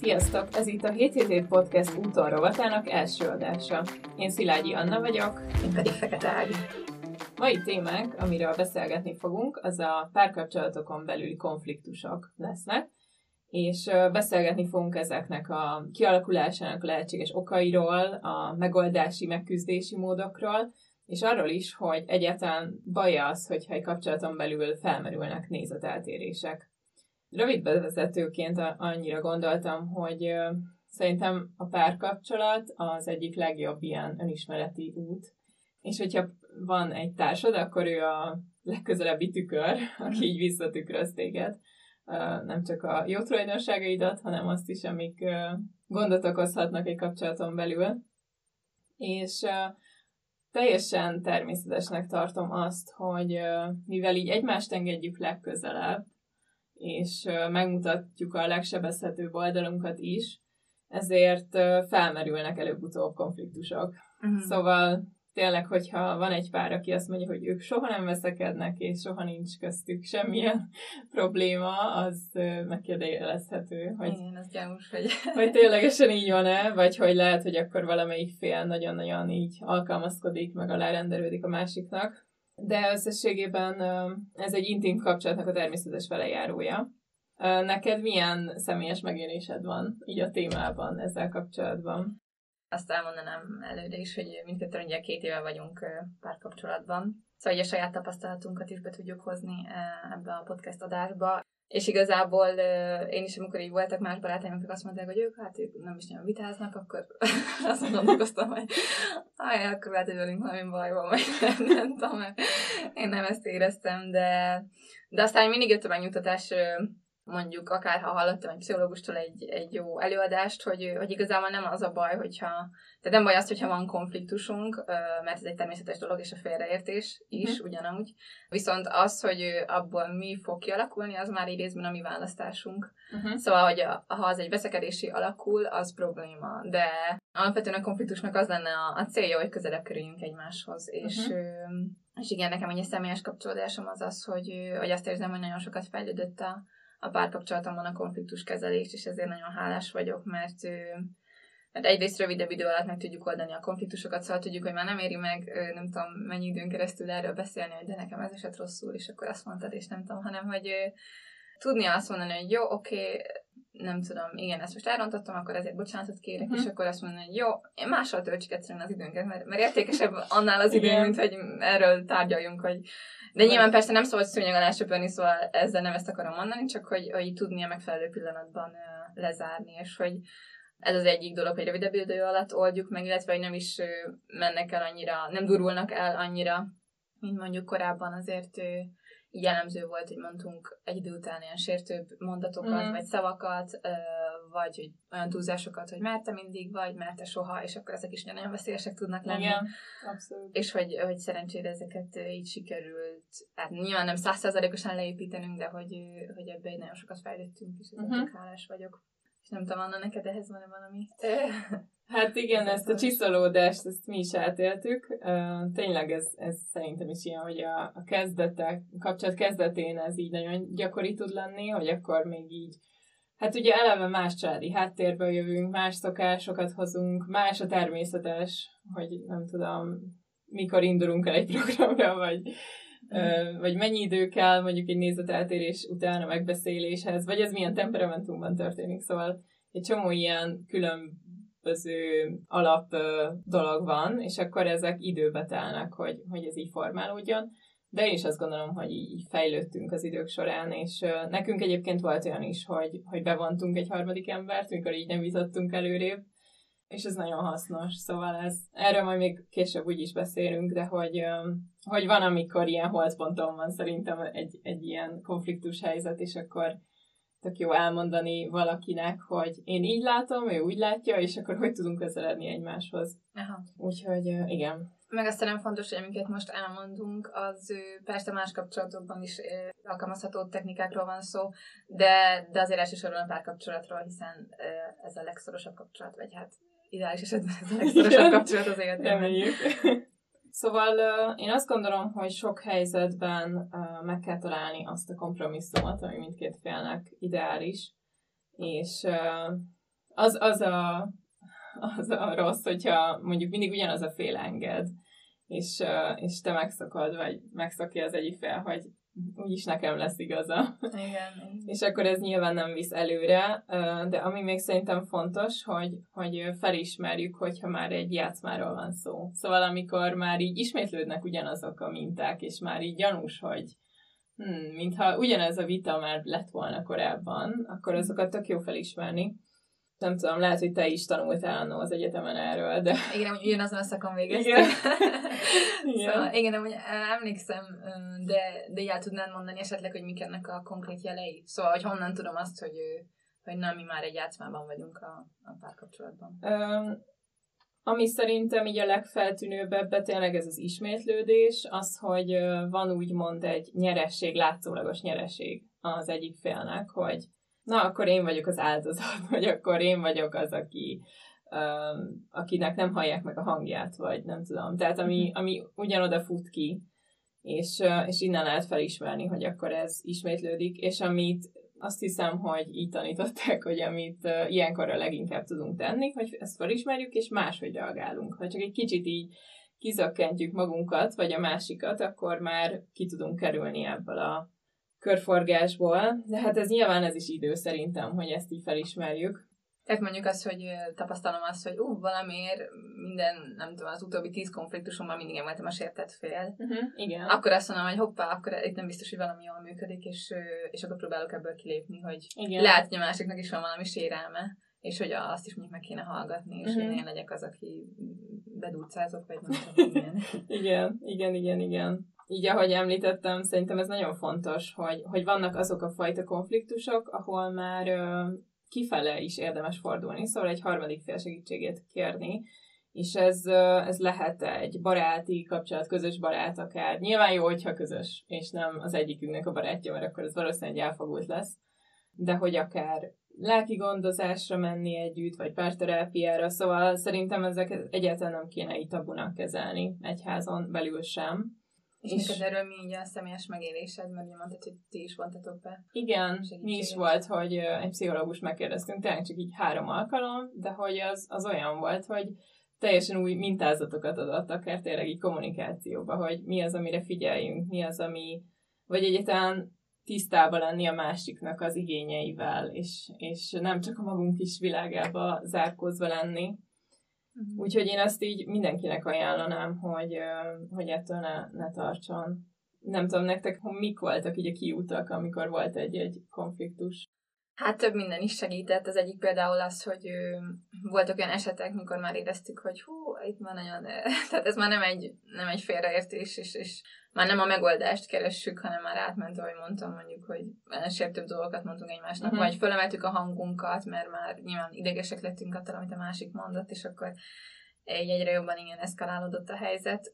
Sziasztok! Ez itt a 7 Podcast úton rovatának első adása. Én Szilágyi Anna vagyok. Én pedig Fekete Ági. Mai témánk, amiről beszélgetni fogunk, az a párkapcsolatokon belüli konfliktusok lesznek, és beszélgetni fogunk ezeknek a kialakulásának lehetséges okairól, a megoldási, megküzdési módokról, és arról is, hogy egyáltalán baj az, hogyha egy kapcsolaton belül felmerülnek nézeteltérések. Rövid bevezetőként annyira gondoltam, hogy szerintem a párkapcsolat az egyik legjobb ilyen önismereti út, és hogyha van egy társad, akkor ő a legközelebbi tükör, aki így visszatükröz téged. Nem csak a jó tulajdonságaidat, hanem azt is, amik gondot okozhatnak egy kapcsolaton belül. És teljesen természetesnek tartom azt, hogy mivel így egymást engedjük legközelebb, és megmutatjuk a legsebezhetőbb oldalunkat is, ezért felmerülnek előbb-utóbb konfliktusok. Uh-huh. Szóval tényleg, hogyha van egy pár, aki azt mondja, hogy ők soha nem veszekednek, és soha nincs köztük semmilyen probléma, az megkérdőjelezhető. Hogy, Igen, az gyanús, hogy... hogy ténylegesen így van-e, vagy hogy lehet, hogy akkor valamelyik fél nagyon-nagyon így alkalmazkodik, meg alárendelődik a másiknak. De összességében ez egy intim kapcsolatnak a természetes velejárója. Neked milyen személyes megélésed van így a témában ezzel kapcsolatban? Azt elmondanám előre is, hogy mindkettően ugye két éve vagyunk párkapcsolatban. Szóval a saját tapasztalatunkat is be tudjuk hozni ebbe a podcast adásba. És igazából én is, amikor így voltak más barátaim, akik azt mondták, hogy ők hát ők nem is nagyon vitáznak, akkor azt gondolkoztam, hogy aj, akkor lehet, hogy velünk valami baj van, vagy nem, nem tudom, én nem ezt éreztem, de, de aztán mindig jött a megnyugtatás mondjuk akár ha hallottam egy pszichológustól egy, egy jó előadást, hogy, hogy igazából nem az a baj, hogyha, tehát nem baj az, hogyha van konfliktusunk, mert ez egy természetes dolog, és a félreértés is uh-huh. ugyanúgy. Viszont az, hogy abból mi fog kialakulni, az már így részben a mi választásunk. Uh-huh. Szóval, hogy a, ha az egy veszekedési alakul, az probléma. De alapvetően a konfliktusnak az lenne a, a célja, hogy közelebb kerüljünk egymáshoz. És, uh-huh. és igen, nekem egy személyes kapcsolódásom az az, hogy, hogy azt érzem, hogy nagyon sokat fejlődött a, a párkapcsolatomban a konfliktuskezelést, és ezért nagyon hálás vagyok, mert mert egyrészt rövidebb idő alatt meg tudjuk oldani a konfliktusokat, szóval tudjuk, hogy már nem éri meg, nem tudom, mennyi időn keresztül erről beszélni, hogy de nekem ez esett rosszul, és akkor azt mondtad, és nem tudom, hanem, hogy tudni azt mondani, hogy jó, oké, okay, nem tudom, igen, ezt most elrontottam, akkor ezért bocsánatot kérek, uh-huh. és akkor azt mondani, hogy jó, én mással töltsük egyszerűen az időnket, mert, mert értékesebb annál az idő, mint hogy erről tárgyaljunk, hogy de nyilván persze nem szabad szőnyeg alá söpörni, szóval ezzel nem ezt akarom mondani, csak hogy, hogy tudni a megfelelő pillanatban lezárni, és hogy ez az egyik dolog, hogy rövidebb idő alatt oldjuk meg, illetve hogy nem is mennek el annyira, nem durulnak el annyira, mint mondjuk korábban azért jellemző volt, hogy mondtunk egy idő után ilyen sértőbb mondatokat, mm. vagy szavakat, vagy hogy olyan túlzásokat, hogy merte mindig, vagy merte soha, és akkor ezek is nagyon veszélyesek tudnak lenni. Igen, abszolút. És hogy, hogy szerencsére ezeket így sikerült, hát nyilván nem százszerzalékosan leépítenünk, de hogy, hogy ebbe egy nagyon sokat fejlődtünk, és ezért uh-huh. hálás vagyok. És nem tudom, Anna, neked ehhez van-e valami? Hát igen, ezt a csiszolódást, ezt mi is átéltük. Tényleg ez, ez szerintem is ilyen, hogy a, a kezdetek, kapcsolat kezdetén ez így nagyon gyakori tud lenni, hogy akkor még így Hát ugye eleve más családi háttérből jövünk, más szokásokat hozunk, más a természetes, hogy nem tudom, mikor indulunk el egy programra, vagy, mm. vagy mennyi idő kell mondjuk egy nézeteltérés után a megbeszéléshez, vagy ez milyen temperamentumban történik. Szóval egy csomó ilyen különböző alap dolog van, és akkor ezek időbe telnek, hogy, hogy ez így formálódjon. De én is azt gondolom, hogy így fejlődtünk az idők során, és nekünk egyébként volt olyan is, hogy, hogy bevontunk egy harmadik embert, mikor így nem jutottunk előrébb, és ez nagyon hasznos, szóval ez, erről majd még később úgy is beszélünk, de hogy, hogy van, amikor ilyen holzponton van szerintem egy, egy ilyen konfliktus helyzet, és akkor tök jó elmondani valakinek, hogy én így látom, ő úgy látja, és akkor hogy tudunk közeledni egymáshoz. Aha. Úgyhogy igen. Meg azt nem fontos, hogy amiket most elmondunk, az persze más kapcsolatokban is alkalmazható technikákról van szó, de, de azért elsősorban a párkapcsolatról, hiszen ez a legszorosabb kapcsolat, vagy hát ideális esetben ez a legszorosabb kapcsolat az életben. Szóval én azt gondolom, hogy sok helyzetben meg kell találni azt a kompromisszumot, ami mindkét félnek ideális, és az, az, a, az a rossz, hogyha mondjuk mindig ugyanaz a fél enged, és, és te megszakad, vagy megszakja az egyik fél, hogy úgyis nekem lesz igaza. Igen. és akkor ez nyilván nem visz előre, de ami még szerintem fontos, hogy, hogy felismerjük, hogyha már egy játszmáról van szó. Szóval amikor már így ismétlődnek ugyanazok a minták, és már így gyanús, hogy hmm, mintha ugyanez a vita már lett volna korábban, akkor azokat tök jó felismerni nem tudom, lehet, hogy te is tanultál annó az egyetemen erről, de... Igen, hogy ugyanazon a szakon végeztem. Igen. igen. Szóval, igen, hogy emlékszem, de, de el tudnád mondani esetleg, hogy mik ennek a konkrét jelei? Szóval, hogy honnan tudom azt, hogy, hogy na, mi már egy játszmában vagyunk a, a párkapcsolatban. Um, ami szerintem így a legfeltűnőbb ebbe tényleg ez az ismétlődés, az, hogy van úgymond egy nyeresség, látszólagos nyeresség az egyik félnek, hogy na, akkor én vagyok az áldozat, vagy akkor én vagyok az, aki, um, akinek nem hallják meg a hangját, vagy nem tudom. Tehát ami, mhm. ami ugyanoda fut ki, és, és innen lehet felismerni, hogy akkor ez ismétlődik, és amit azt hiszem, hogy így tanították, hogy amit uh, ilyenkor a leginkább tudunk tenni, hogy ezt felismerjük, és máshogy reagálunk. Ha csak egy kicsit így kizökkentjük magunkat, vagy a másikat, akkor már ki tudunk kerülni ebből a körforgásból, de hát ez nyilván ez is idő szerintem, hogy ezt így felismerjük. Tehát mondjuk az, hogy tapasztalom azt, hogy ú, valamiért minden, nem tudom, az utóbbi tíz konfliktusomban mindig én voltam a sértett fél. Uh-huh, igen. Akkor azt mondom, hogy hoppá, akkor itt nem biztos, hogy valami jól működik, és, és akkor próbálok ebből kilépni, hogy igen. lehet, hogy a másiknak is van valami sérelme, és hogy azt is mondjuk meg kéne hallgatni, és uh-huh. én legyek az, aki bedúcázok, vagy nem tudom, igen. igen, igen, igen, igen így ahogy említettem, szerintem ez nagyon fontos, hogy, hogy vannak azok a fajta konfliktusok, ahol már ö, kifele is érdemes fordulni, szóval egy harmadik fél segítségét kérni, és ez, ö, ez lehet egy baráti kapcsolat, közös barát akár. Nyilván jó, hogyha közös, és nem az egyikünknek a barátja, mert akkor ez valószínűleg elfogult lesz, de hogy akár lelki gondozásra menni együtt, vagy párterápiára, szóval szerintem ezek egyáltalán nem kéne így tabunak kezelni egyházon belül sem és, és neked erről mi így a személyes megélésed, mert ugye mondtad, hogy ti is vontatok be. Igen, mi is volt, hogy egy pszichológus megkérdeztünk, tényleg csak így három alkalom, de hogy az, az olyan volt, hogy teljesen új mintázatokat adott, akár tényleg így kommunikációba, hogy mi az, amire figyeljünk, mi az, ami, vagy egyáltalán tisztában lenni a másiknak az igényeivel, és, és nem csak a magunk kis világába zárkózva lenni, Uh-huh. Úgyhogy én ezt így mindenkinek ajánlanám, hogy, hogy ettől ne, ne tartson. Nem tudom, nektek mik voltak így a kiútak, amikor volt egy-egy konfliktus? Hát több minden is segített. Az egyik például az, hogy ö, voltak olyan esetek, mikor már éreztük, hogy hú, itt már nagyon... Tehát ez már nem egy, nem egy félreértés, és, és már nem a megoldást keressük, hanem már átment, ahogy mondtam, mondjuk, hogy sértőbb dolgokat mondtunk egymásnak, uh-huh. vagy fölemeltük a hangunkat, mert már nyilván idegesek lettünk attól, amit a másik mondott, és akkor egy egyre jobban igen eszkalálódott a helyzet,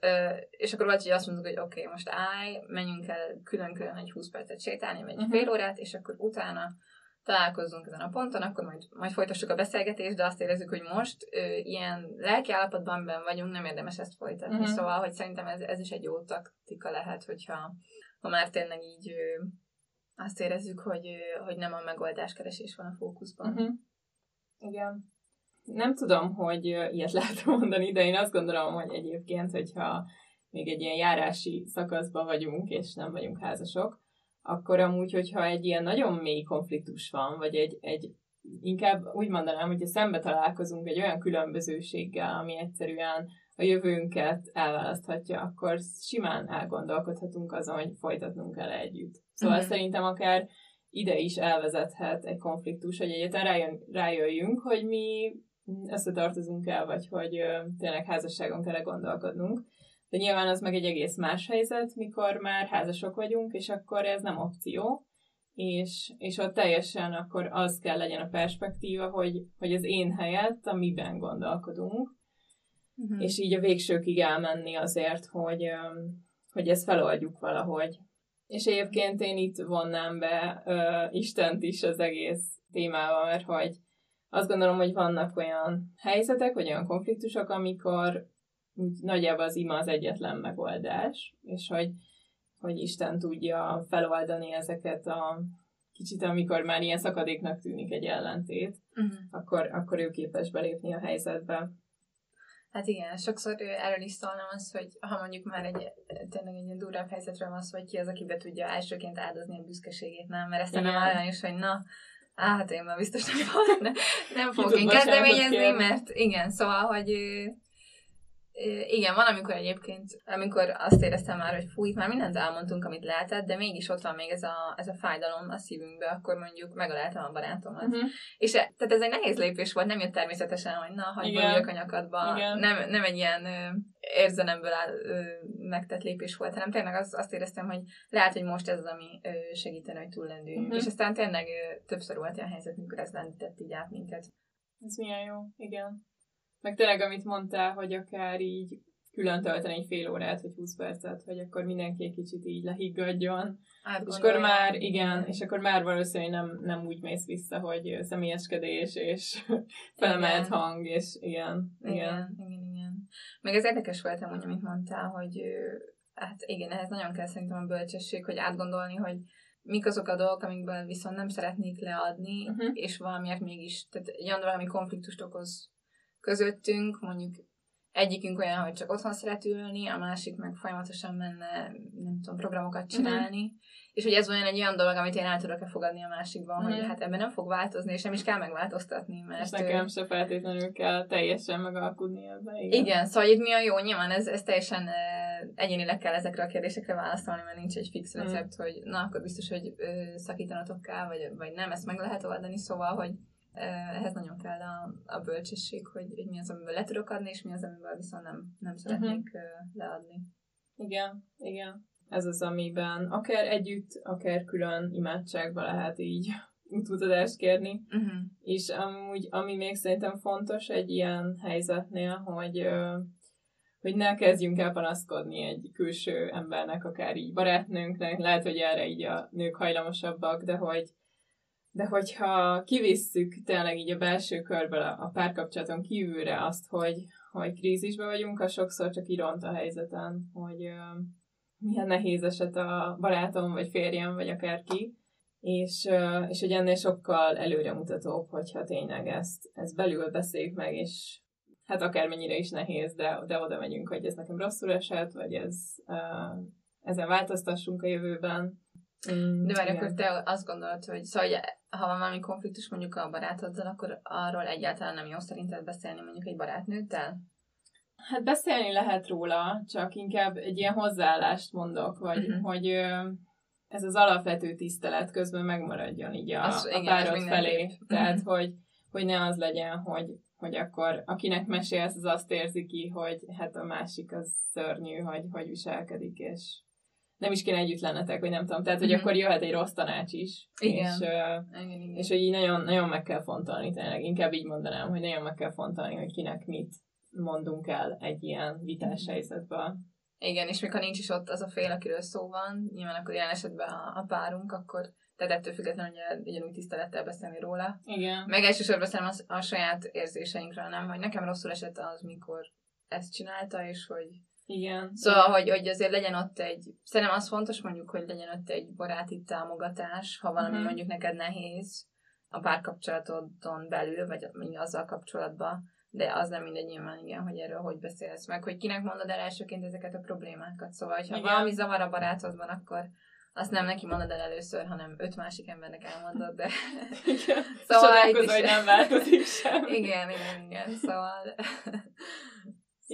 és akkor volt, hogy azt mondtuk, hogy oké, okay, most állj, menjünk el külön-külön egy 20 percet sétálni, vagy egy uh-huh. fél órát, és akkor utána találkozzunk ezen a ponton, akkor majd, majd folytassuk a beszélgetést, de azt érezzük, hogy most ö, ilyen lelki állapotban ben vagyunk, nem érdemes ezt folytatni. Uh-huh. Szóval, hogy szerintem ez, ez is egy jó taktika lehet, hogyha ha már tényleg így ö, azt érezzük, hogy, ö, hogy nem a megoldáskeresés van a fókuszban. Uh-huh. Igen. Nem tudom, hogy ilyet lehet mondani, de én azt gondolom, hogy egyébként, hogyha még egy ilyen járási szakaszban vagyunk, és nem vagyunk házasok, akkor amúgy, hogyha egy ilyen nagyon mély konfliktus van, vagy egy, egy inkább úgy mondanám, hogyha szembe találkozunk egy olyan különbözőséggel, ami egyszerűen a jövőnket elválaszthatja, akkor simán elgondolkodhatunk azon, hogy folytatnunk el együtt. Szóval mm-hmm. szerintem akár ide is elvezethet egy konfliktus, hogy egyáltalán rájön, rájöjjünk, hogy mi összetartozunk el, vagy hogy ö, tényleg házasságon kell gondolkodnunk. De nyilván az meg egy egész más helyzet, mikor már házasok vagyunk, és akkor ez nem opció, és, és ott teljesen akkor az kell legyen a perspektíva, hogy, hogy az én helyett, amiben gondolkodunk, uh-huh. és így a végsőkig elmenni azért, hogy, hogy ezt feloldjuk valahogy. És egyébként én itt vonnám be uh, Istent is az egész témával, mert hogy azt gondolom, hogy vannak olyan helyzetek, vagy olyan konfliktusok, amikor úgy nagyjából az ima az egyetlen megoldás, és hogy, hogy Isten tudja feloldani ezeket a kicsit, amikor már ilyen szakadéknak tűnik egy ellentét, uh-huh. akkor, akkor ő képes belépni a helyzetbe. Hát igen, sokszor erről is szólnám az, hogy ha mondjuk már egy tényleg egy ilyen durvább helyzetről van szó, hogy ki az, aki be tudja elsőként áldozni a büszkeségét, nem? Mert ezt nem olyan is, hogy na, á, hát én már biztos nem, nem, nem fogok én kezdeményezni, mert igen, szóval, hogy igen, van, amikor egyébként, amikor azt éreztem már, hogy fúj, már mindent elmondtunk, amit lehetett, de mégis ott van még ez a, ez a fájdalom a szívünkbe, akkor mondjuk megöleltem a barátomat. Uh-huh. És e, tehát ez egy nehéz lépés volt, nem jött természetesen, hogy na, hagyj a kanyakadba. Nem, nem egy ilyen ö, érzelemből áll, ö, megtett lépés volt, hanem tényleg az, azt éreztem, hogy lehet, hogy most ez az, ami ö, segítene, hogy túllendüljünk. Uh-huh. És aztán tényleg ö, többször volt ilyen helyzet, amikor ez lendített így át minket. Ez milyen jó, igen. Meg tényleg, amit mondtál, hogy akár így külön tölteni egy fél órát, vagy 20 percet, hogy akkor mindenki egy kicsit így lehiggadjon. Hát, és akkor már, igen, és akkor már valószínűleg nem, nem úgy mész vissza, hogy személyeskedés, és felemelt hang, és igen, igen. Igen, igen, igen. Meg ez érdekes volt amúgy, amit mondtál, hogy hát igen, ehhez nagyon kell szerintem a bölcsesség, hogy átgondolni, hogy mik azok a dolgok, amikből viszont nem szeretnék leadni, uh-huh. és valamiért mégis, tehát egy olyan dolog, ami konfliktust okoz közöttünk, mondjuk egyikünk olyan, hogy csak otthon szeret ülni, a másik meg folyamatosan menne, nem tudom, programokat mhm. csinálni, uh-huh. és hogy ez olyan egy olyan dolog, amit én el tudok-e fogadni a másikban, uh-huh. hogy mhm. hát ebben nem fog változni, és nem is kell megváltoztatni, mert... És nekem se feltétlenül kell teljesen megalkudni ebbe, igen. Igen, szóval itt mi a jó, nyilván ez, ez teljesen egyénileg kell ezekre a kérdésekre válaszolni, mert nincs egy fix recept, uh-huh. hogy na, akkor biztos, hogy szakítanatok kell, vagy, vagy nem, ezt meg lehet oldani, szóval, hogy ehhez nagyon kell a, a bölcsesség, hogy, hogy mi az, amiből le tudok adni, és mi az, amiből viszont nem, nem szeretnék uh-huh. leadni. Igen, igen. Ez az, amiben akár együtt, akár külön imádságban lehet így útmutatást kérni. Uh-huh. És amúgy, ami még szerintem fontos egy ilyen helyzetnél, hogy hogy ne kezdjünk el panaszkodni egy külső embernek, akár így barátnőnknek, lehet, hogy erre így a nők hajlamosabbak, de hogy de hogyha kivisszük tényleg így a belső körből a, párkapcsolaton kívülre azt, hogy, hogy krízisben vagyunk, az sokszor csak iront a helyzeten, hogy uh, milyen nehéz eset a barátom, vagy férjem, vagy akárki, és, uh, és hogy ennél sokkal előremutatóbb, hogyha tényleg ezt, ezt belül beszéljük meg, és hát akármennyire is nehéz, de, de oda megyünk, hogy ez nekem rosszul esett, vagy ez, uh, ezen változtassunk a jövőben. Mm, de várj, akkor te azt gondolod, hogy szóval, hogy ha van valami konfliktus mondjuk a barátoddal, akkor arról egyáltalán nem jó szerinted beszélni mondjuk egy barátnőddel? Hát beszélni lehet róla, csak inkább egy ilyen hozzáállást mondok, vagy uh-huh. hogy ez az alapvető tisztelet közben megmaradjon így a, az, a igen, párod felé. Uh-huh. Tehát, hogy, hogy ne az legyen, hogy, hogy akkor akinek mesélsz, az azt érzi ki, hogy hát a másik az szörnyű, hogy, hogy viselkedik, és nem is kéne együtt lennetek, vagy nem tudom. Tehát, hogy mm-hmm. akkor jöhet egy rossz tanács is. Igen. És, uh, igen, igen. és hogy így nagyon, nagyon meg kell fontolni tényleg. Inkább így mondanám, hogy nagyon meg kell fontolni, hogy kinek mit mondunk el egy ilyen vitás mm-hmm. helyzetben. Igen, és mikor nincs is ott az a fél, akiről szó van, nyilván akkor ilyen esetben a, a párunk, akkor tehát ettől függetlenül ugye, ugyanúgy tisztelettel beszélni róla. Igen. Meg elsősorban beszélem a, a saját érzéseinkről, nem, hogy nekem rosszul esett az, mikor ezt csinálta, és hogy igen. Szóval, hogy, hogy azért legyen ott egy, szerintem az fontos mondjuk, hogy legyen ott egy baráti támogatás, ha valami uh-huh. mondjuk neked nehéz a párkapcsolatodon belül, vagy azzal kapcsolatban, de az nem mindegy nyilván, igen, hogy erről hogy beszélsz meg, hogy kinek mondod el elsőként ezeket a problémákat. Szóval, ha valami zavar a barátodban, akkor azt nem neki mondod el először, hanem öt másik embernek elmondod, de... Igen. szóval is... hogy nem változik sem. igen, igen, igen, szóval...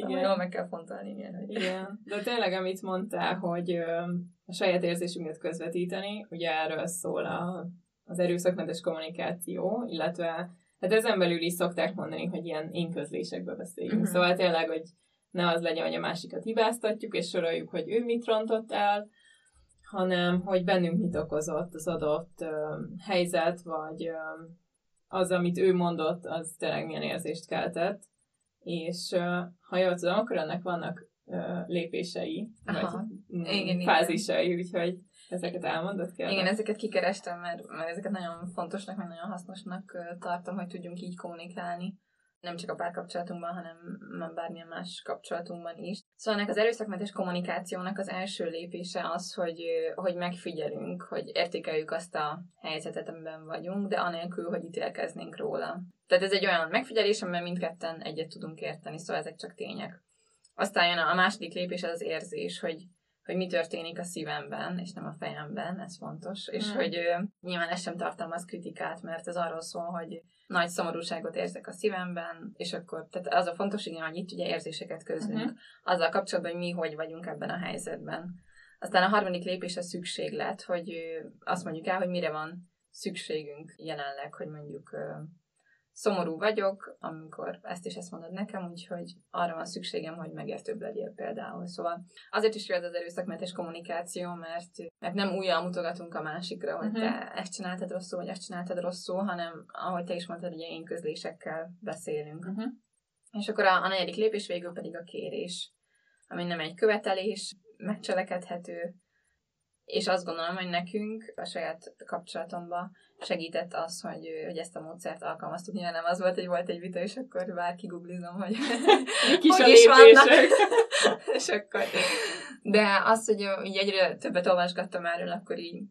Szóval igen. jól meg kell fontolni, igen. Hogy... Igen, de tényleg, amit mondtál, hogy a saját érzésünket közvetíteni, ugye erről szól a, az erőszakmentes kommunikáció, illetve hát ezen belül is szokták mondani, hogy ilyen én közlésekbe beszéljünk. Uh-huh. Szóval tényleg, hogy ne az legyen, hogy a másikat hibáztatjuk, és soroljuk, hogy ő mit rontott el, hanem hogy bennünk mit okozott az adott ö, helyzet, vagy ö, az, amit ő mondott, az tényleg milyen érzést keltett és ha jól tudom, akkor ennek vannak lépései, Aha. vagy igen, fázisai, igen. úgyhogy ezeket elmondott kell. Igen, ezeket kikerestem, mert, mert ezeket nagyon fontosnak, meg nagyon hasznosnak tartom, hogy tudjunk így kommunikálni nem csak a párkapcsolatunkban, hanem bármilyen más kapcsolatunkban is. Szóval ennek az erőszakmentes kommunikációnak az első lépése az, hogy, hogy megfigyelünk, hogy értékeljük azt a helyzetet, amiben vagyunk, de anélkül, hogy ítélkeznénk róla. Tehát ez egy olyan megfigyelés, amiben mindketten egyet tudunk érteni, szóval ezek csak tények. Aztán jön a második lépés, az az érzés, hogy hogy mi történik a szívemben, és nem a fejemben, ez fontos, és mm. hogy ö, nyilván ez sem tartalmaz kritikát, mert ez arról szól, hogy nagy szomorúságot érzek a szívemben, és akkor tehát az a fontos, igen, hogy itt ugye érzéseket közlünk, uh-huh. azzal kapcsolatban, hogy mi hogy vagyunk ebben a helyzetben. Aztán a harmadik lépés a szükséglet, hogy azt mondjuk el, hogy mire van szükségünk jelenleg, hogy mondjuk szomorú vagyok, amikor ezt is ezt mondod nekem, úgyhogy arra van szükségem, hogy megértőbb legyél például. Szóval azért is jó az erőszakmentes kommunikáció, mert, mert nem újjal mutogatunk a másikra, hogy uh-huh. te ezt csináltad rosszul, vagy ezt csináltad rosszul, hanem ahogy te is mondtad, ugye én közlésekkel beszélünk. Uh-huh. És akkor a, a negyedik lépés végül pedig a kérés, ami nem egy követelés, megcselekedhető, és azt gondolom, hogy nekünk a saját kapcsolatomban segített az, hogy, hogy ezt a módszert alkalmaztuk. Nyilván nem az volt, hogy volt egy vita, és akkor bárki googlizom, hogy kis hogy is vannak. és akkor... De az, hogy így egyre többet olvasgattam erről, akkor így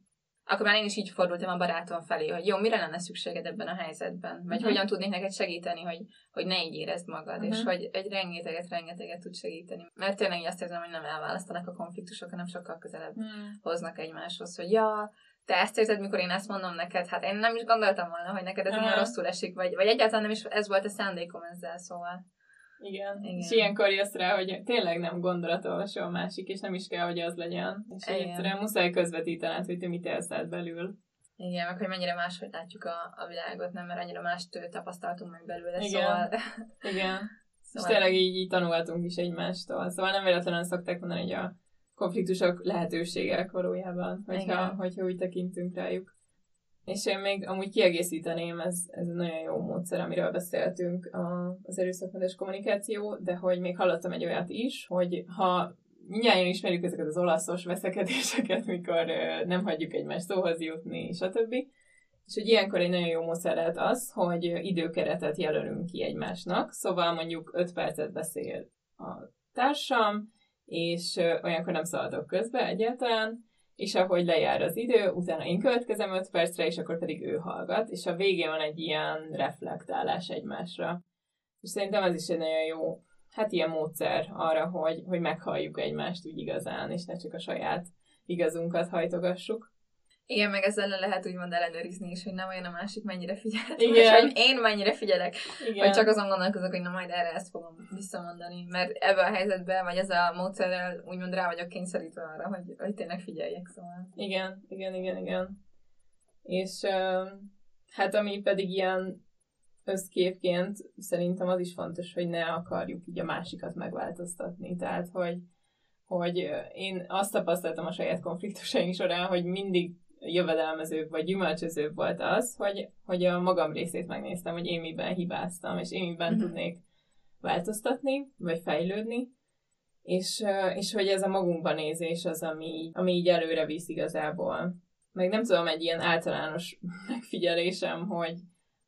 akkor már én is így fordultam a barátom felé, hogy jó, mire lenne szükséged ebben a helyzetben? Vagy uh-huh. hogyan tudnék neked segíteni, hogy, hogy ne így érezd magad, uh-huh. és mhm. hogy egy rengeteget, rengeteget tud segíteni. Mert tényleg azt érzem, hogy nem elválasztanak a konfliktusok, hanem sokkal közelebb uh-huh. hoznak egymáshoz, hogy ja, te ezt érzed, mikor én ezt mondom neked, hát én nem is gondoltam volna, hogy neked ez uh-huh. olyan rosszul esik, vagy, vagy egyáltalán nem is ez volt a szándékom ezzel, szóval. Igen. Igen. És ilyenkor jössz rá, hogy tényleg nem gondolatolvasó a másik, és nem is kell, hogy az legyen. És Igen. egyszerűen muszáj közvetítened, hogy te mit élsz belül. Igen, meg hogy mennyire máshogy látjuk a, a világot, nem, mert annyira mást tapasztaltunk meg belőle, Igen. szóval... Igen. Szóval... És tényleg így, így tanulhatunk is egymástól. Szóval nem véletlenül szokták mondani, hogy a konfliktusok lehetőségek valójában, hogyha, hogyha úgy tekintünk rájuk. És én még amúgy kiegészíteném, ez, ez egy nagyon jó módszer, amiről beszéltünk a, az erőszakmentes kommunikáció, de hogy még hallottam egy olyat is, hogy ha mindjárt ismerjük ezeket az olaszos veszekedéseket, mikor nem hagyjuk egymást szóhoz jutni, stb. És hogy ilyenkor egy nagyon jó módszer lehet az, hogy időkeretet jelölünk ki egymásnak, szóval mondjuk 5 percet beszél a társam, és olyankor nem szaladok közbe egyáltalán, és ahogy lejár az idő, utána én következem 5 percre, és akkor pedig ő hallgat, és a végén van egy ilyen reflektálás egymásra. És szerintem ez is egy nagyon jó, hát ilyen módszer arra, hogy, hogy meghalljuk egymást úgy igazán, és ne csak a saját igazunkat hajtogassuk. Igen, meg ezzel le lehet úgymond ellenőrizni is, hogy nem olyan a másik mennyire figyel. Igen. És hogy én mennyire figyelek. Igen. Hogy csak azon gondolkozok, hogy na majd erre ezt fogom visszamondani. Mert ebben a helyzetben, vagy ez a módszerrel úgymond rá vagyok kényszerítve arra, hogy, hogy tényleg figyeljek. Szóval. Igen, igen, igen, igen. És uh, hát ami pedig ilyen összképként szerintem az is fontos, hogy ne akarjuk így a másikat megváltoztatni. Tehát, hogy hogy én azt tapasztaltam a saját konfliktusaink során, hogy mindig jövedelmezőbb vagy gyümölcsözőbb volt az, hogy, hogy a magam részét megnéztem, hogy én miben hibáztam, és én miben uh-huh. tudnék változtatni, vagy fejlődni, és, és hogy ez a magunkban nézés az, ami, ami így előre visz igazából. Meg nem tudom, egy ilyen általános megfigyelésem, hogy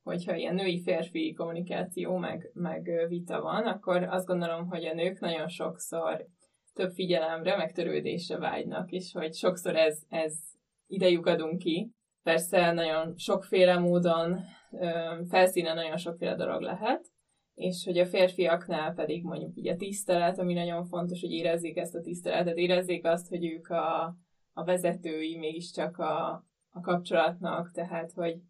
hogyha ilyen női-férfi kommunikáció meg, meg vita van, akkor azt gondolom, hogy a nők nagyon sokszor több figyelemre, meg törődésre vágynak, és hogy sokszor ez, ez idejük adunk ki. Persze nagyon sokféle módon, felszínen nagyon sokféle dolog lehet, és hogy a férfiaknál pedig mondjuk ugye a tisztelet, ami nagyon fontos, hogy érezzék ezt a tiszteletet, érezzék azt, hogy ők a, a vezetői mégiscsak a, a kapcsolatnak, tehát hogy,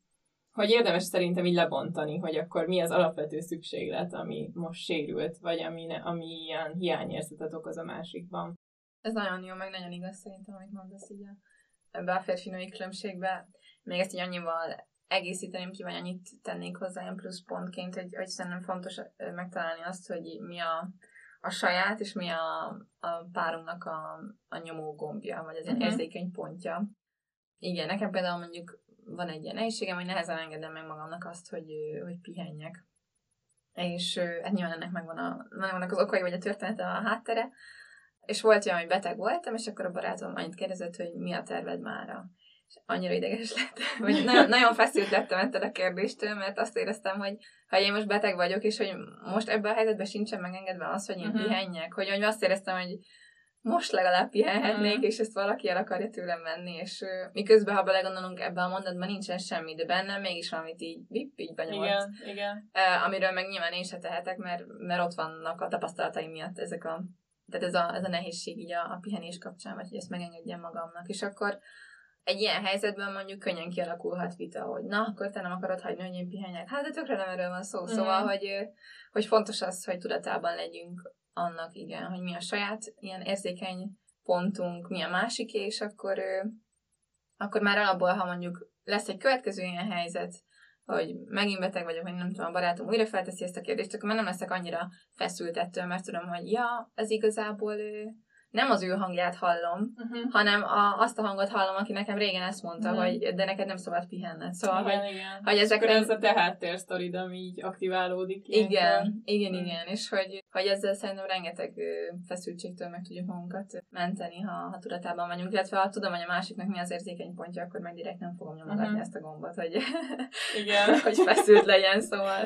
hogy érdemes szerintem így lebontani, hogy akkor mi az alapvető szükséglet, ami most sérült, vagy ami, ne, ami ilyen hiányérzetet okoz a másikban. Ez nagyon jó, meg nagyon igaz szerintem, amit mondasz így a ebbe a férfi-női különbségbe. Még ezt így annyival egészíteném ki, vagy annyit tennék hozzá ilyen pontként, hogy, hogy szerintem fontos megtalálni azt, hogy mi a, a saját, és mi a, a párunknak a, a nyomó gombja, vagy az uh-huh. érzékeny pontja. Igen, nekem például mondjuk van egy ilyen nehézségem, hogy nehezen engedem meg magamnak azt, hogy, hogy pihenjek. És hát nyilván ennek megvan a, megvannak az okai, vagy a története a háttere, és volt olyan, hogy beteg voltam, és akkor a barátom annyit kérdezett, hogy mi a terved mára. és annyira ideges lettem, vagy nagyon, nagyon feszült lettem ettől a kérdéstől, mert azt éreztem, hogy ha én most beteg vagyok, és hogy most ebben a helyzetben sincsen megengedve az, hogy én uh-huh. pihenjek, hogy, hogy azt éreztem, hogy most legalább pihenhetnék, mm. és ezt valaki el akarja tőlem venni, és uh, miközben, ha belegondolunk ebben a mondatban, nincsen semmi, de bennem mégis valamit így, vip, így benyomott. Igen, igen. Uh, amiről meg nyilván én se tehetek, mert, mert ott vannak a tapasztalataim miatt ezek a, tehát ez a, ez a nehézség így a, a pihenés kapcsán, vagy hogy ezt megengedjem magamnak, és akkor egy ilyen helyzetben mondjuk könnyen kialakulhat vita, hogy na, akkor te nem akarod hagyni, hogy én pihenjek. Hát de tökre nem erről van szó. Szóval, mm. hogy, hogy fontos az, hogy tudatában legyünk annak, igen, hogy mi a saját ilyen érzékeny pontunk, mi a másik, és akkor, akkor már alapból, ha mondjuk lesz egy következő ilyen helyzet, hogy megint beteg vagyok, vagy nem tudom, a barátom újra felteszi ezt a kérdést, akkor már nem leszek annyira feszült ettől, mert tudom, hogy ja, ez igazából nem az ő hangját hallom, uh-huh. hanem a, azt a hangot hallom, aki nekem régen ezt mondta, uh-huh. hogy de neked nem szabad pihenned. Szóval, igen, hogy, igen. hogy ezek nem... ez a te háttérsztorid, ami így aktiválódik. Igen, ilyenkor. igen, uh-huh. igen, és hogy, hogy ezzel szerintem rengeteg feszültségtől meg tudjuk magunkat menteni, ha, ha tudatában vagyunk, illetve ha tudom, hogy a másiknak mi az érzékeny pontja, akkor meg direkt nem fogom nyomogatni uh-huh. ezt a gombot, hogy, igen. hogy feszült legyen, szóval.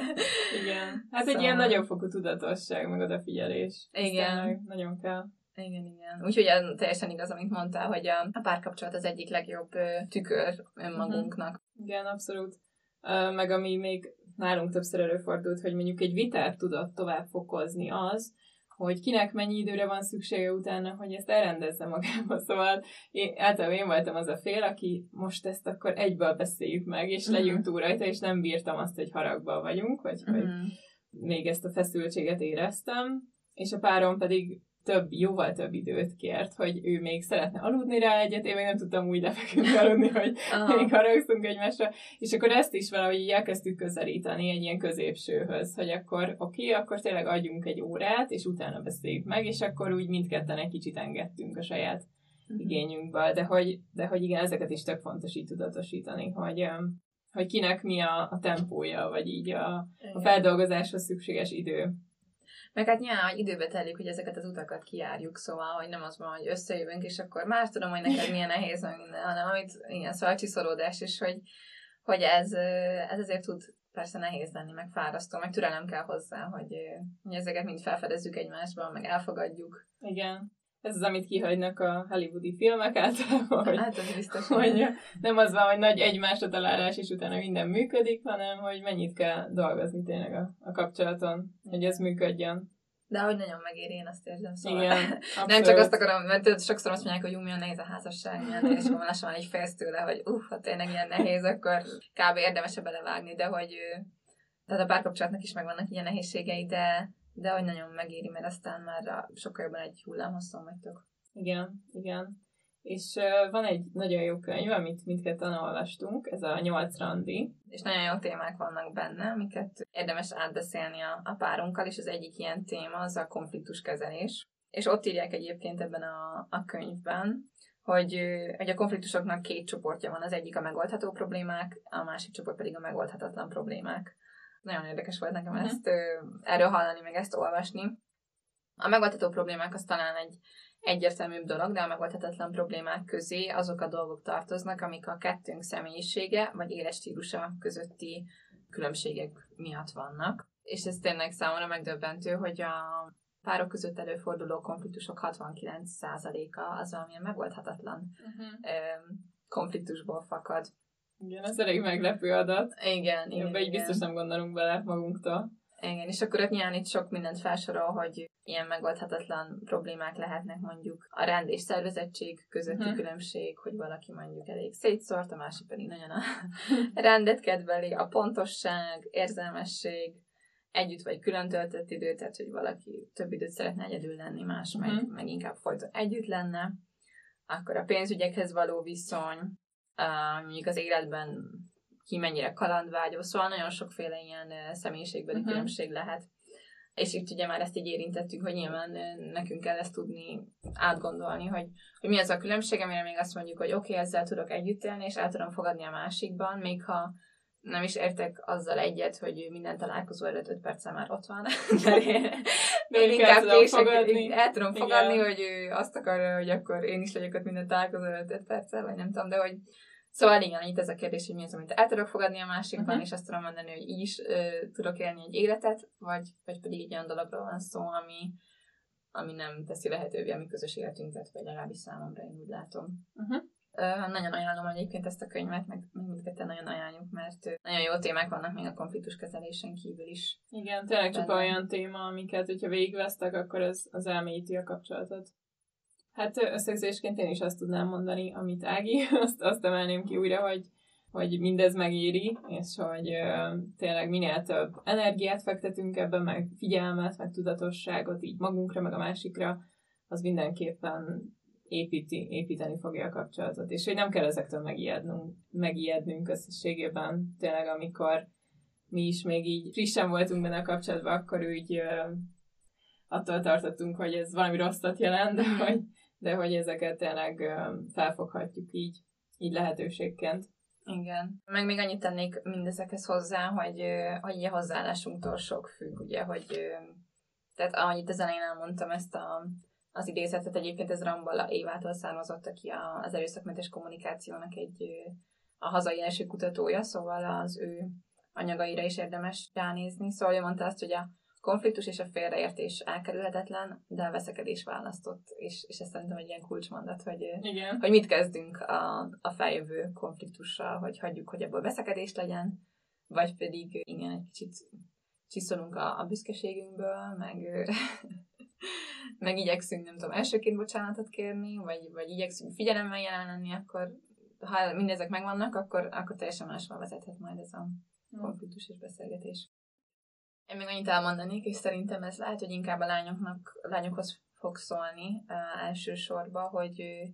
Igen. Hát szóval... egy ilyen nagyobb fokú tudatosság, meg odafigyelés. Igen. nagyon kell. Igen, igen. Úgyhogy teljesen igaz, amit mondtál, hogy a, a párkapcsolat az egyik legjobb tükör önmagunknak. Uh-huh. Igen, abszolút. Meg ami még nálunk többször előfordult, hogy mondjuk egy vitát tudott tovább fokozni az, hogy kinek mennyi időre van szüksége utána, hogy ezt elrendezze magába. Szóval én, általában én voltam az a fél, aki most ezt akkor egyből beszéljük meg, és uh-huh. legyünk túl rajta, és nem bírtam azt, hogy haragban vagyunk, vagy uh-huh. hogy még ezt a feszültséget éreztem, és a párom pedig több, jóval több időt kért, hogy ő még szeretne aludni rá egyet, én még nem tudtam úgy lefeküdni aludni, hogy még haragszunk egymásra, és akkor ezt is valahogy így elkezdtük közelíteni egy ilyen középsőhöz, hogy akkor oké, okay, akkor tényleg adjunk egy órát, és utána beszéljük meg, és akkor úgy mindketten egy kicsit engedtünk a saját uh-huh. igényünkből, de hogy, de hogy igen, ezeket is tök fontos így tudatosítani, hogy, hogy kinek mi a, a tempója, vagy így a, a feldolgozáshoz szükséges idő. Meg hát nyilván, hogy időbe telik, hogy ezeket az utakat kijárjuk, szóval, hogy nem az van, hogy összejövünk, és akkor más tudom, hogy neked milyen nehéz, hanem amit, igen, szóval csiszolódás, és hogy, hogy ez, ez azért tud persze nehéz lenni, meg fárasztó, meg türelem kell hozzá, hogy, hogy ezeket mind felfedezzük egymásban, meg elfogadjuk. Igen. Ez az, amit kihagynak a hollywoodi filmek általában, hogy, hát, biztos, hogy nem az van, hogy nagy egymásra találás, és utána minden működik, hanem hogy mennyit kell dolgozni tényleg a, a kapcsolaton, hogy ez működjön. De hogy nagyon megéri, én azt érzem, szóval Igen, nem csak azt akarom, mert sokszor azt mondják, hogy jó, milyen nehéz a házasság, milyen és van lassan egy félsz tőle, hogy uff, ha tényleg ilyen nehéz, akkor kb. érdemes belevágni, de hogy tehát a párkapcsolatnak is megvannak ilyen nehézségei, de de hogy nagyon megéri, mert aztán már sokkal jobban egy hullámhosszon vagytok. Igen, igen. És uh, van egy nagyon jó könyv, amit mindketten olvastunk, ez a Nyolc randi. És nagyon jó témák vannak benne, amiket érdemes átbeszélni a, a párunkkal, és az egyik ilyen téma az a konfliktuskezelés. És ott írják egyébként ebben a, a könyvben, hogy, hogy a konfliktusoknak két csoportja van, az egyik a megoldható problémák, a másik csoport pedig a megoldhatatlan problémák. Nagyon érdekes volt nekem uh-huh. ezt erről hallani, meg ezt olvasni. A megoldható problémák az talán egy egyértelműbb dolog, de a megoldhatatlan problémák közé azok a dolgok tartoznak, amik a kettőnk személyisége vagy életstílusa közötti különbségek miatt vannak. És ez tényleg számomra megdöbbentő, hogy a párok között előforduló konfliktusok 69%-a az valamilyen megoldhatatlan uh-huh. konfliktusból fakad. Igen, ez elég meglepő adat. Igen, igen. Ebbe így biztos nem gondolunk bele magunktól. Igen, és akkor ott nyilván itt sok mindent felsorol, hogy ilyen megoldhatatlan problémák lehetnek mondjuk a rend és szervezettség közötti uh-huh. különbség, hogy valaki mondjuk elég szétszórt, a másik pedig nagyon a rendet kedveli, a pontosság, érzelmesség, együtt vagy külön töltött idő, tehát hogy valaki több időt szeretne egyedül lenni, más uh-huh. meg, meg inkább folyton együtt lenne, akkor a pénzügyekhez való viszony, mondjuk az életben ki mennyire kalandvágyó, szóval nagyon sokféle ilyen személyiségbeli uh-huh. különbség lehet. És itt ugye már ezt így érintettük, hogy nyilván nekünk kell ezt tudni átgondolni, hogy, hogy mi az a különbség, amire még azt mondjuk, hogy oké, okay, ezzel tudok együtt élni, és el tudom fogadni a másikban, még ha nem is értek azzal egyet, hogy minden találkozó előtt 5 perccel már ott van. Mert én, én inkább fogadni. el tudom fogadni, Igen. hogy ő azt akarja, hogy akkor én is legyek ott minden találkozó előtt 5 perccel, vagy nem tudom, de hogy Szóval igen, itt ez a kérdés, hogy mi az, amit el tudok fogadni a másikban, uh-huh. és azt tudom mondani, hogy így is ö, tudok élni egy életet, vagy, vagy pedig egy olyan dologról van szó, ami, ami nem teszi lehetővé a mi közös életünket, vagy legalábbis számomra én úgy látom. Uh-huh. Nagyon ajánlom egyébként ezt a könyvet, meg mindketten nagyon ajánljuk, mert nagyon jó témák vannak még a konfliktus kezelésen kívül is. Igen, tényleg csak olyan téma, amiket, hogyha végigvesztek, akkor ez az elmélyíti a kapcsolatot. Hát összegzésként én is azt tudnám mondani, amit Ági, azt, azt emelném ki újra, hogy, hogy mindez megéri, és hogy ö, tényleg minél több energiát fektetünk ebbe, meg figyelmet, meg tudatosságot így magunkra, meg a másikra, az mindenképpen építi, építeni fogja a kapcsolatot. És hogy nem kell ezektől megijednünk, megijednünk összességében. Tényleg, amikor mi is még így frissen voltunk benne a kapcsolatban, akkor úgy ö, attól tartottunk, hogy ez valami rosszat jelent, de hogy, de hogy ezeket tényleg ö, felfoghatjuk így, így lehetőségként. Igen. Meg még annyit tennék mindezekhez hozzá, hogy, hogy a hozzáállásunktól sok függ, ugye, hogy tehát annyit az elején elmondtam ezt a az idézetet egyébként ez Rambala Évától származott, aki a, az erőszakmentes kommunikációnak egy a hazai első kutatója, szóval az ő anyagaira is érdemes ránézni. Szóval ő mondta azt, hogy a konfliktus és a félreértés elkerülhetetlen, de a veszekedés választott, és, és ez szerintem egy ilyen kulcsmondat, hogy, Igen. hogy mit kezdünk a, a feljövő konfliktussal, hogy hagyjuk, hogy ebből veszekedés legyen, vagy pedig igen, egy kicsit csiszolunk a, a büszkeségünkből, meg meg igyekszünk, nem tudom, elsőként bocsánatot kérni, vagy, vagy igyekszünk figyelemmel jelen lenni, akkor ha mindezek megvannak, akkor, akkor teljesen máshol vezethet majd ez a konfliktus és beszélgetés. Én még annyit elmondanék, és szerintem ez lehet, hogy inkább a lányoknak, a lányokhoz fog szólni uh, elsősorban, hogy uh,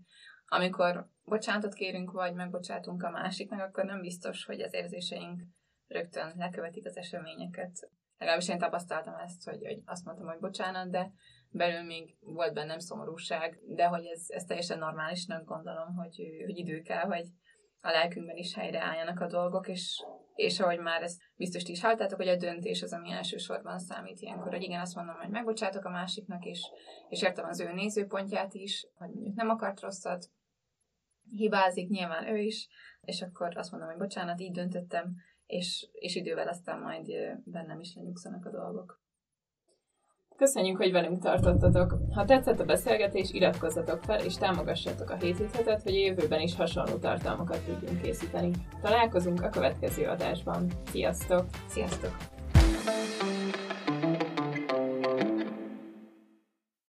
amikor bocsánatot kérünk, vagy megbocsátunk a másiknak, akkor nem biztos, hogy az érzéseink rögtön lekövetik az eseményeket. Legalábbis én tapasztaltam ezt, hogy, hogy azt mondtam, hogy bocsánat, de belül még volt bennem szomorúság, de hogy ez, ez teljesen normálisnak gondolom, hogy, hogy idő kell, hogy a lelkünkben is helyreálljanak a dolgok, és, és ahogy már ezt biztos is hallottátok, hogy a döntés az, ami elsősorban számít ilyenkor, hogy igen, azt mondom, hogy megbocsátok a másiknak, és, és értem az ő nézőpontját is, hogy mondjuk nem akart rosszat, hibázik nyilván ő is, és akkor azt mondom, hogy bocsánat, így döntöttem, és, és idővel aztán majd bennem is lenyugszanak a dolgok. Köszönjük, hogy velünk tartottatok! Ha tetszett a beszélgetés, iratkozzatok fel és támogassatok a hétíthetet, hogy a jövőben is hasonló tartalmakat tudjunk készíteni. Találkozunk a következő adásban. Sziasztok! Sziasztok!